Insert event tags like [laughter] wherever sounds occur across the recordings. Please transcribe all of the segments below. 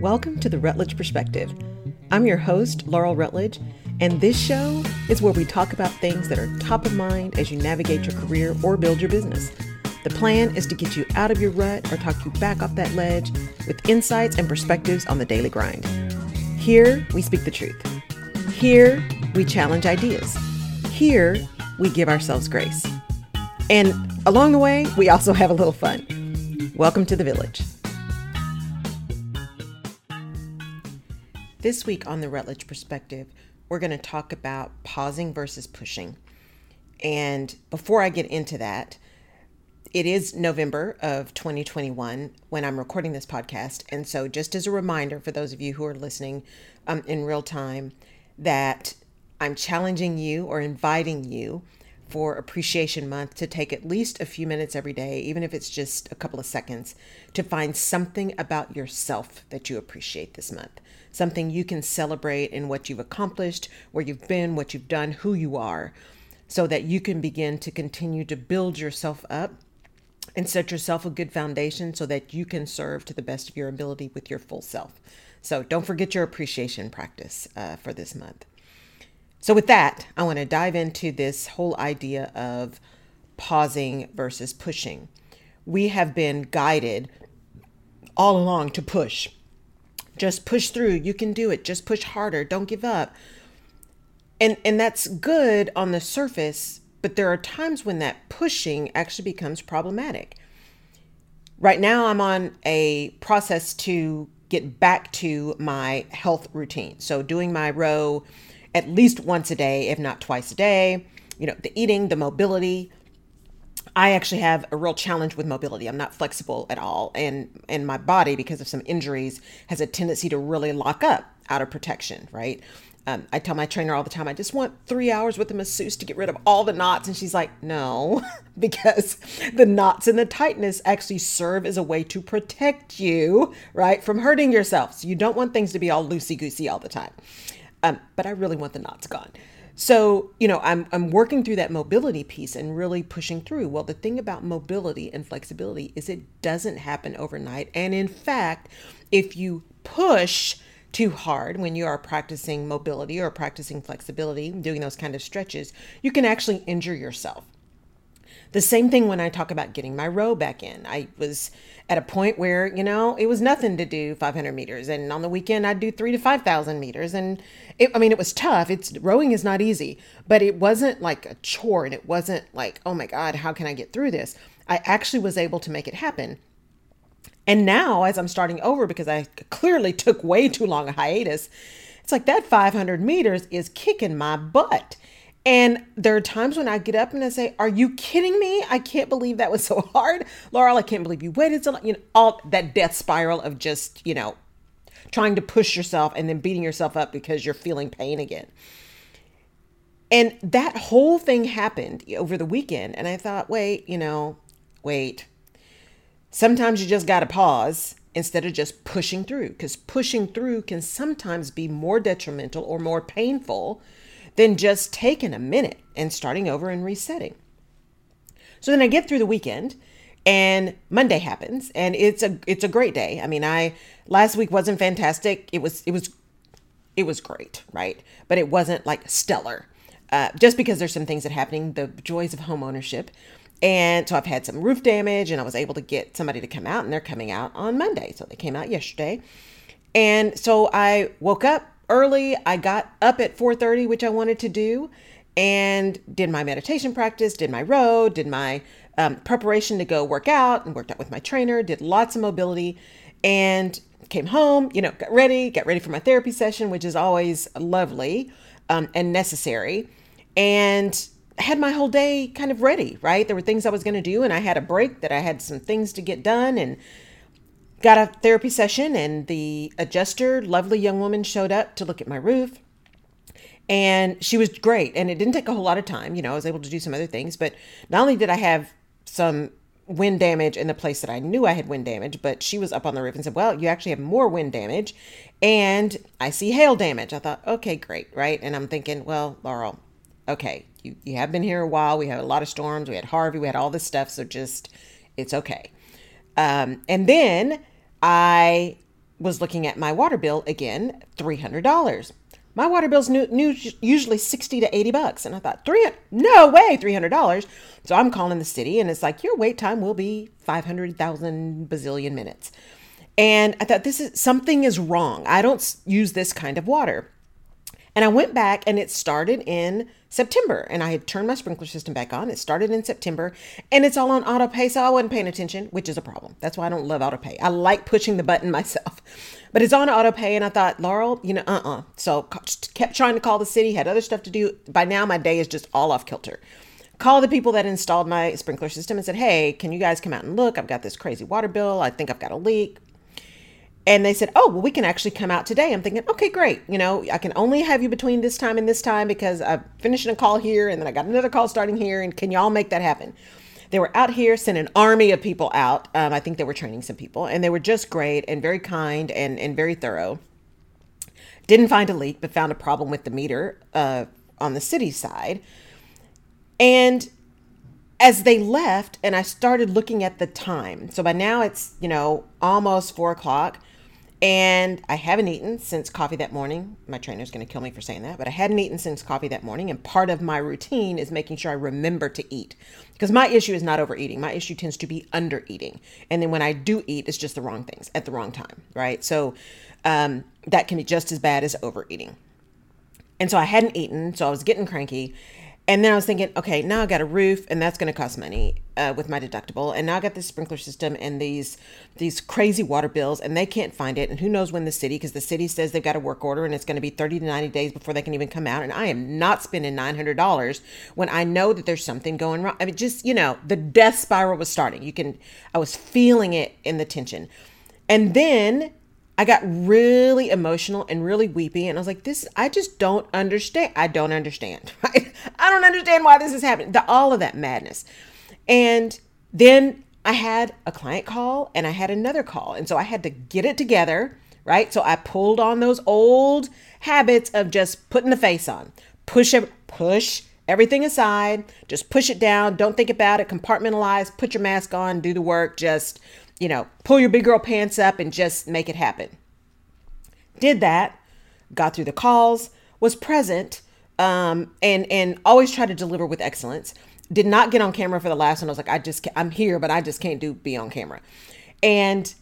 Welcome to the Rutledge Perspective. I'm your host, Laurel Rutledge, and this show is where we talk about things that are top of mind as you navigate your career or build your business. The plan is to get you out of your rut or talk you back off that ledge with insights and perspectives on the daily grind. Here, we speak the truth. Here, we challenge ideas. Here, we give ourselves grace. And along the way, we also have a little fun. Welcome to the village. This week on the Rutledge Perspective, we're going to talk about pausing versus pushing. And before I get into that, it is November of 2021 when I'm recording this podcast. And so, just as a reminder for those of you who are listening um, in real time, that I'm challenging you or inviting you for Appreciation Month to take at least a few minutes every day, even if it's just a couple of seconds, to find something about yourself that you appreciate this month something you can celebrate in what you've accomplished, where you've been, what you've done, who you are, so that you can begin to continue to build yourself up and set yourself a good foundation so that you can serve to the best of your ability with your full self. So don't forget your appreciation practice uh, for this month. So, with that, I want to dive into this whole idea of pausing versus pushing. We have been guided all along to push. Just push through. You can do it. Just push harder. Don't give up. And and that's good on the surface, but there are times when that pushing actually becomes problematic. Right now I'm on a process to get back to my health routine. So doing my row at least once a day, if not twice a day, you know, the eating, the mobility, I actually have a real challenge with mobility. I'm not flexible at all. And and my body, because of some injuries, has a tendency to really lock up out of protection, right? Um, I tell my trainer all the time, I just want three hours with a masseuse to get rid of all the knots. And she's like, no, [laughs] because the knots and the tightness actually serve as a way to protect you, right, from hurting yourself. So you don't want things to be all loosey goosey all the time. Um, but I really want the knots gone. So, you know, I'm I'm working through that mobility piece and really pushing through. Well, the thing about mobility and flexibility is it doesn't happen overnight. And in fact, if you push too hard when you are practicing mobility or practicing flexibility, doing those kind of stretches, you can actually injure yourself. The same thing when I talk about getting my row back in. I was at a point where, you know, it was nothing to do 500 meters. And on the weekend, I'd do three to 5,000 meters. And it, I mean, it was tough. It's rowing is not easy, but it wasn't like a chore. And it wasn't like, oh my God, how can I get through this? I actually was able to make it happen. And now, as I'm starting over, because I clearly took way too long a hiatus, it's like that 500 meters is kicking my butt. And there are times when I get up and I say, Are you kidding me? I can't believe that was so [laughs] hard. Laurel, I can't believe you waited so long. You know, all that death spiral of just, you know, trying to push yourself and then beating yourself up because you're feeling pain again. And that whole thing happened over the weekend. And I thought, wait, you know, wait. Sometimes you just got to pause instead of just pushing through because pushing through can sometimes be more detrimental or more painful than just taking a minute and starting over and resetting. So then I get through the weekend and Monday happens and it's a it's a great day. I mean, I last week wasn't fantastic. It was it was it was great, right? But it wasn't like stellar. Uh, just because there's some things that happening, the joys of home ownership. And so I've had some roof damage and I was able to get somebody to come out and they're coming out on Monday. So they came out yesterday. And so I woke up early. I got up at 4:30, which I wanted to do, and did my meditation practice, did my row, did my um, preparation to go work out, and worked out with my trainer. Did lots of mobility, and came home. You know, got ready, got ready for my therapy session, which is always lovely um, and necessary, and had my whole day kind of ready. Right, there were things I was going to do, and I had a break that I had some things to get done, and got a therapy session and the adjuster lovely young woman showed up to look at my roof. And she was great. And it didn't take a whole lot of time. You know i was able to do some other things. But not only did i have some wind damage in the place that i knew i had wind damage but she was up on the roof and said well you actually have more wind damage and i see hail damage. I thought okay great. Right? And i'm thinking well laurel okay you, you have been here a while. We had a lot of storms. We had harvey. We had all this stuff. So just it's okay. Um, and then I was looking at my water bill again, $300. My water bill's new, new, usually 60 to 80 bucks. And I thought, three, no way, $300. So I'm calling the city and it's like, your wait time will be 500,000 bazillion minutes. And I thought, this is something is wrong. I don't use this kind of water. And I went back and it started in September and I had turned my sprinkler system back on. It started in September and it's all on auto pay. So I wasn't paying attention, which is a problem. That's why I don't love auto pay. I like pushing the button [laughs] myself, but it's on auto pay. And I thought, Laurel, you know, uh uh-uh. uh. So kept trying to call the city, had other stuff to do. By now, my day is just all off kilter. Call the people that installed my sprinkler system and said, Hey, can you guys come out and look? I've got this crazy water bill. I think I've got a leak and they said, "Oh, well, we can actually come out today." I'm thinking, "Okay, great. You know, I can only have you between this time and this time because I'm finishing a call here, and then I got another call starting here, and can y'all make that happen?" They were out here, sent an army of people out. Um, I think they were training some people, and they were just great and very kind and and very thorough. Didn't find a leak, but found a problem with the meter uh, on the city side, and as they left and I started looking at the time, so by now it's, you know, almost four o'clock. And I haven't eaten since coffee that morning. My trainer's going to kill me for saying that, but I hadn't eaten since coffee that morning. And part of my routine is making sure I remember to eat because my issue is not overeating. My issue tends to be under eating. And then when I do eat, it's just the wrong things at the wrong time, right? So um, that can be just as bad as overeating. And so I hadn't eaten, so I was getting cranky. And then I was thinking, okay, now I got a roof, and that's going to cost money uh, with my deductible. And now I got this sprinkler system and these these crazy water bills, and they can't find it. And who knows when the city, because the city says they've got a work order, and it's going to be thirty to ninety days before they can even come out. And I am not spending nine hundred dollars when I know that there's something going wrong. I mean, just you know, the death spiral was starting. You can, I was feeling it in the tension, and then I got really emotional and really weepy. And I was like, this, I just don't understand. I don't understand, [laughs] right? I don't understand why this is happening. The, all of that madness. And then I had a client call and I had another call. And so I had to get it together, right? So I pulled on those old habits of just putting the face on, push, push everything aside, just push it down. Don't think about it, compartmentalize, put your mask on, do the work, just you know, pull your big girl pants up and just make it happen. Did that, got through the calls, was present, um, and and always try to deliver with excellence. Did not get on camera for the last one. I was like, I just I'm here, but I just can't do be on camera. And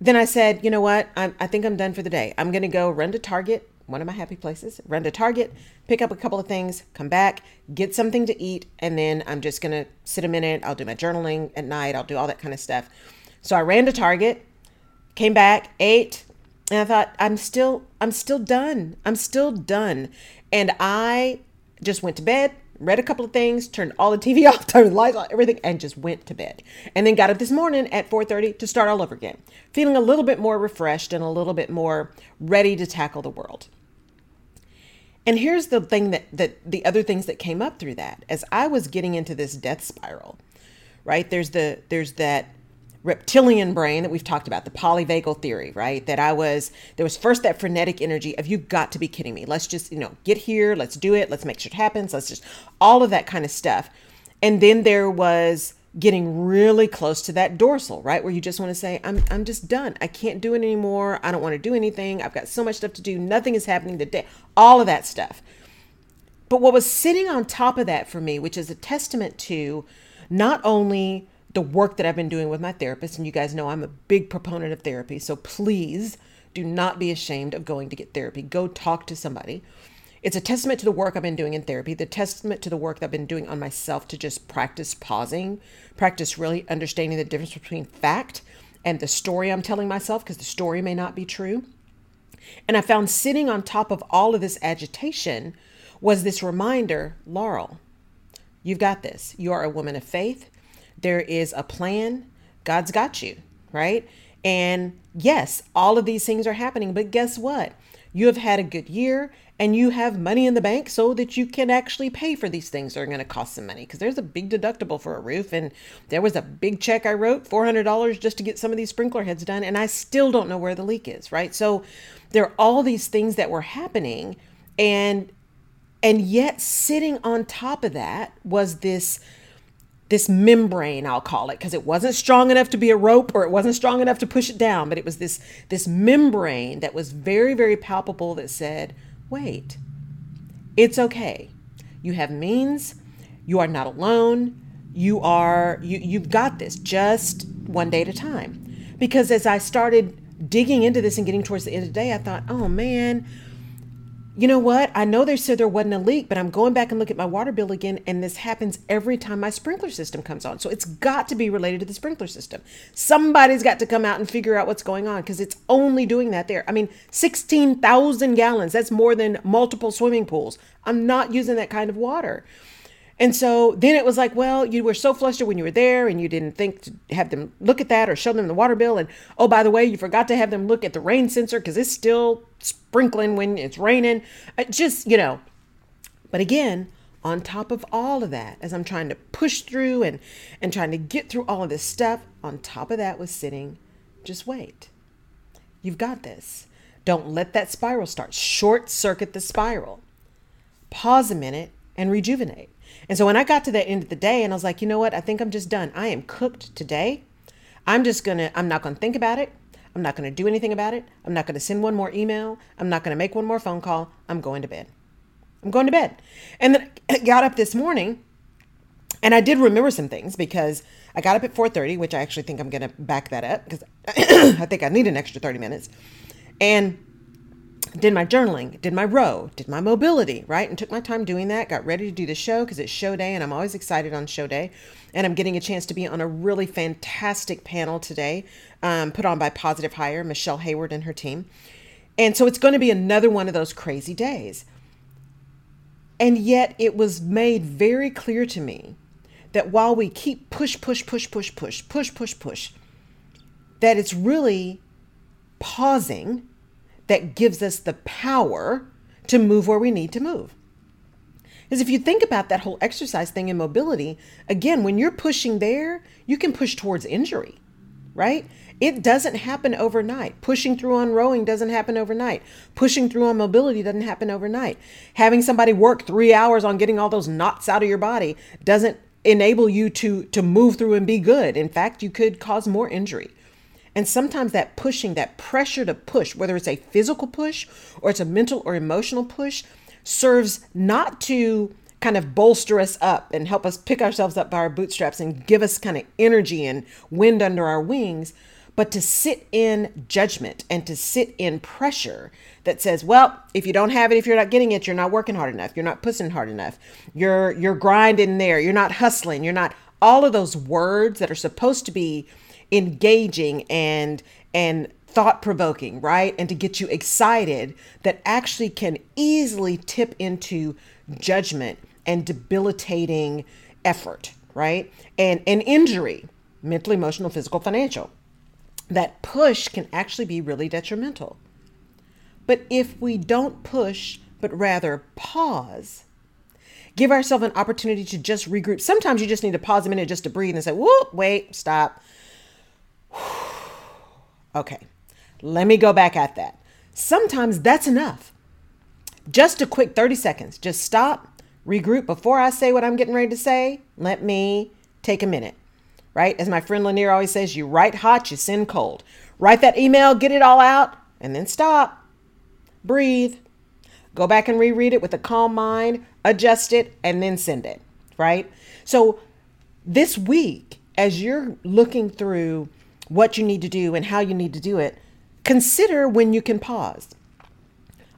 then I said, you know what? I, I think I'm done for the day. I'm gonna go run to Target, one of my happy places. Run to Target, pick up a couple of things, come back, get something to eat, and then I'm just gonna sit a minute. I'll do my journaling at night. I'll do all that kind of stuff so I ran to Target, came back, ate, and I thought, I'm still, I'm still done. I'm still done. And I just went to bed, read a couple of things, turned all the TV [laughs] off, turned the lights on, everything, and just went to bed. And then got up this morning at 4:30 to start all over again, feeling a little bit more refreshed and a little bit more ready to tackle the world. And here's the thing that that the other things that came up through that as I was getting into this death spiral, right? There's the there's that reptilian brain that we've talked about, the polyvagal theory, right? That I was, there was first that frenetic energy of, you got to be kidding me. Let's just, you know, get here, let's do it, let's make sure it happens, let's just, all of that kind of stuff. And then there was getting really close to that dorsal, right? Where you just want to say, I'm, I'm just done. I can't do it anymore. I don't want to do anything. I've got so much stuff to do. Nothing is happening today. All of that stuff. But what was sitting on top of that for me, which is a testament to not only the work that I've been doing with my therapist. And you guys know I'm a big proponent of therapy. So please do not be ashamed of going to get therapy. Go talk to somebody. It's a testament to the work I've been doing in therapy, the testament to the work that I've been doing on myself to just practice pausing, practice really understanding the difference between fact and the story I'm telling myself, because the story may not be true. And I found sitting on top of all of this agitation was this reminder Laurel, you've got this. You are a woman of faith. There is a plan. God's got you, right? And yes, all of these things are happening, but guess what? You have had a good year and you have money in the bank so that you can actually pay for these things that are going to cost some money because there's a big deductible for a roof and there was a big check I wrote $400 just to get some of these sprinkler heads done and I still don't know where the leak is, right? So there are all these things that were happening and and yet sitting on top of that was this this membrane I'll call it because it wasn't strong enough to be a rope or it wasn't strong enough to push it down but it was this this membrane that was very very palpable that said wait it's okay. You have means. You are not alone. You are you you've got this just one day at a time. Because as I started digging into this and getting towards the end of the day I thought oh man you know what? I know they said there wasn't a leak, but I'm going back and look at my water bill again, and this happens every time my sprinkler system comes on. So it's got to be related to the sprinkler system. Somebody's got to come out and figure out what's going on because it's only doing that there. I mean, 16,000 gallons, that's more than multiple swimming pools. I'm not using that kind of water. And so then it was like, well, you were so flustered when you were there and you didn't think to have them look at that or show them the water bill. And oh, by the way, you forgot to have them look at the rain sensor because it's still sprinkling when it's raining. Uh, just, you know. But again, on top of all of that, as I'm trying to push through and, and trying to get through all of this stuff, on top of that was sitting, just wait. You've got this. Don't let that spiral start. Short circuit the spiral. Pause a minute and rejuvenate. And so when I got to the end of the day and I was like, you know what? I think I'm just done. I am cooked today. I'm just going to, I'm not going to think about it. I'm not going to do anything about it. I'm not going to send one more email. I'm not going to make one more phone call. I'm going to bed. I'm going to bed. And then I [clears throat] got up this morning and I did remember some things because I got up at 4:30, which I actually think I'm going to back that up because [clears throat] I think I need an extra 30 minutes. And did my journaling, did my row, did my mobility, right? And took my time doing that. Got ready to do the show because it's show day and I'm always excited on show day. And I'm getting a chance to be on a really fantastic panel today, um, put on by Positive Hire, Michelle Hayward and her team. And so it's going to be another one of those crazy days. And yet it was made very clear to me that while we keep push, push, push, push, push, push, push, push, that it's really pausing that gives us the power to move where we need to move. Because if you think about that whole exercise thing in mobility, again, when you're pushing there, you can push towards injury, right? It doesn't happen overnight. Pushing through on rowing doesn't happen overnight. Pushing through on mobility doesn't happen overnight. Having somebody work three hours on getting all those knots out of your body doesn't enable you to to move through and be good. In fact, you could cause more injury. And sometimes that pushing, that pressure to push, whether it's a physical push or it's a mental or emotional push, serves not to kind of bolster us up and help us pick ourselves up by our bootstraps and give us kind of energy and wind under our wings, but to sit in judgment and to sit in pressure that says, well, if you don't have it, if you're not getting it, you're not working hard enough, you're not pushing hard enough, you're you're grinding there, you're not hustling, you're not all of those words that are supposed to be engaging and and thought provoking, right? And to get you excited that actually can easily tip into judgment and debilitating effort, right? And an injury, mental, emotional, physical, financial. That push can actually be really detrimental. But if we don't push, but rather pause, give ourselves an opportunity to just regroup. Sometimes you just need to pause a minute just to breathe and say, whoop, wait, stop okay, let me go back at that. Sometimes that's enough. Just a quick 30 seconds. Just stop, regroup before I say what I'm getting ready to say. Let me take a minute, right? As my friend Lanier always says, you write hot, you send cold. Write that email, get it all out, and then stop. Breathe. Go back and reread it with a calm mind, adjust it, and then send it, right? So this week, as you're looking through what you need to do and how you need to do it, consider when you can pause.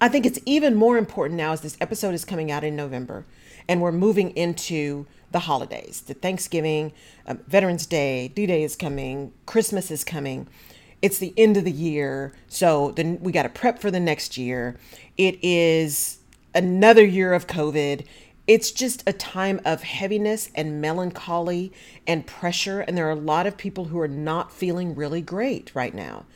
I think it's even more important now as this episode is coming out in November and we're moving into the holidays, the Thanksgiving, um, Veterans Day, D Day is coming, Christmas is coming. It's the end of the year, so then we got to prep for the next year. It is another year of COVID it's just a time of heaviness and melancholy and pressure. And there are a lot of people who are not feeling really great right now.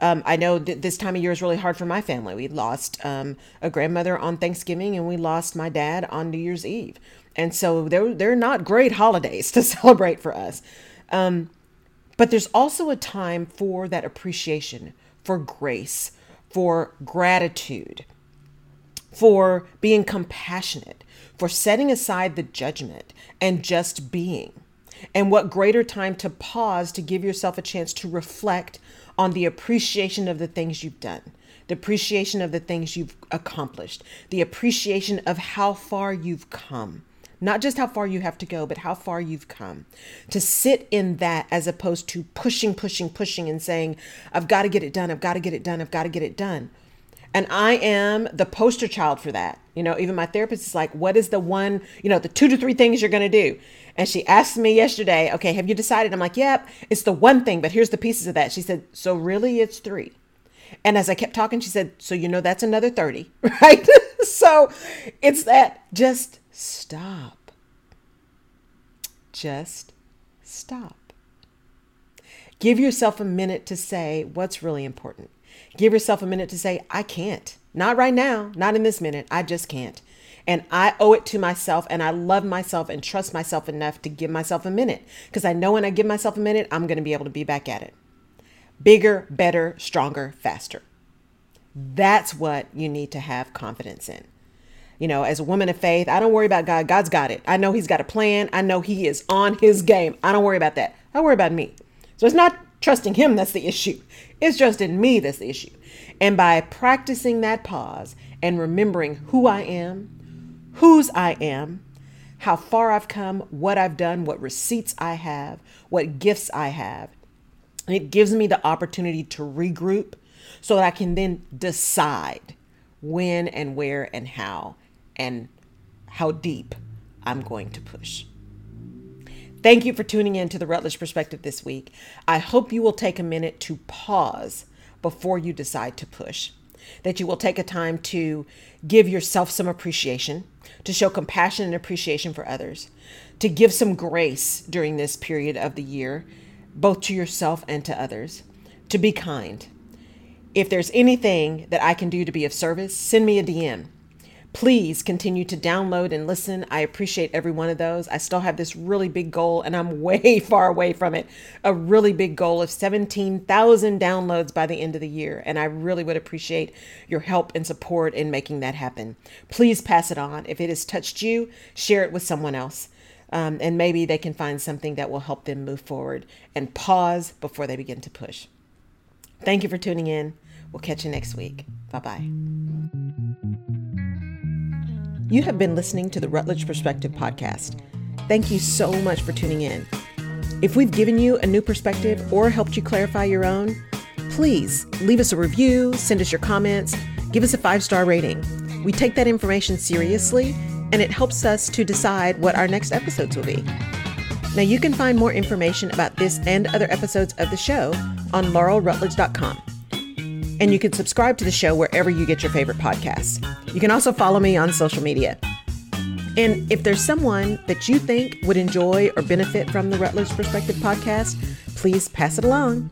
Um, I know that this time of year is really hard for my family. We lost um, a grandmother on Thanksgiving and we lost my dad on New Year's Eve. And so they're, they're not great holidays [laughs] to celebrate for us. Um, but there's also a time for that appreciation, for grace, for gratitude, for being compassionate for setting aside the judgment and just being. And what greater time to pause to give yourself a chance to reflect on the appreciation of the things you've done, the appreciation of the things you've accomplished, the appreciation of how far you've come. Not just how far you have to go, but how far you've come. To sit in that as opposed to pushing, pushing, pushing and saying, I've got to get it done, I've got to get it done, I've got to get it done. And I am the poster child for that. You know, even my therapist is like, what is the one, you know, the two to three things you're going to do? And she asked me yesterday, okay, have you decided? I'm like, yep, it's the one thing, but here's the pieces of that. She said, so really it's three. And as I kept talking, she said, so you know that's another 30, [laughs] right? [laughs] so it's that just stop. Just stop. Give yourself a minute to say what's really important. Give yourself a minute to say, I can't. Not right now, not in this minute. I just can't. And I owe it to myself and I love myself and trust myself enough to give myself a minute because I know when I give myself a minute, I'm going to be able to be back at it. Bigger, better, stronger, faster. That's what you need to have confidence in. You know, as a woman of faith, I don't worry about God. God's got it. I know He's got a plan. I know He is on His game. I don't worry about that. I worry about me. So it's not trusting Him that's the issue. It's just in me that's the issue. And by practicing that pause and remembering who I am, whose I am, how far I've come, what I've done, what receipts I have, what gifts I have, it gives me the opportunity to regroup so that I can then decide when and where and how and how deep I'm going to push. Thank you for tuning in to the Rutledge Perspective this week. I hope you will take a minute to pause before you decide to push. That you will take a time to give yourself some appreciation, to show compassion and appreciation for others, to give some grace during this period of the year, both to yourself and to others, to be kind. If there's anything that I can do to be of service, send me a DM Please continue to download and listen. I appreciate every one of those. I still have this really big goal, and I'm [laughs] way far away from it a really big goal of 17,000 downloads by the end of the year. And I really would appreciate your help and support in making that happen. Please pass it on. If it has touched you, share it with someone else. Um, and maybe they can find something that will help them move forward and pause before they begin to push. Thank you for tuning in. We'll catch you next week. Bye bye. You have been listening to the Rutledge Perspective podcast. Thank you so much for tuning in. If we've given you a new perspective or helped you clarify your own, please leave us a review, send us your comments, give us a five star rating. We take that information seriously and it helps us to decide what our next episodes will be. Now, you can find more information about this and other episodes of the show on laurelrutledge.com. And you can subscribe to the show wherever you get your favorite podcasts. You can also follow me on social media. And if there's someone that you think would enjoy or benefit from the Rutledge Perspective podcast, please pass it along.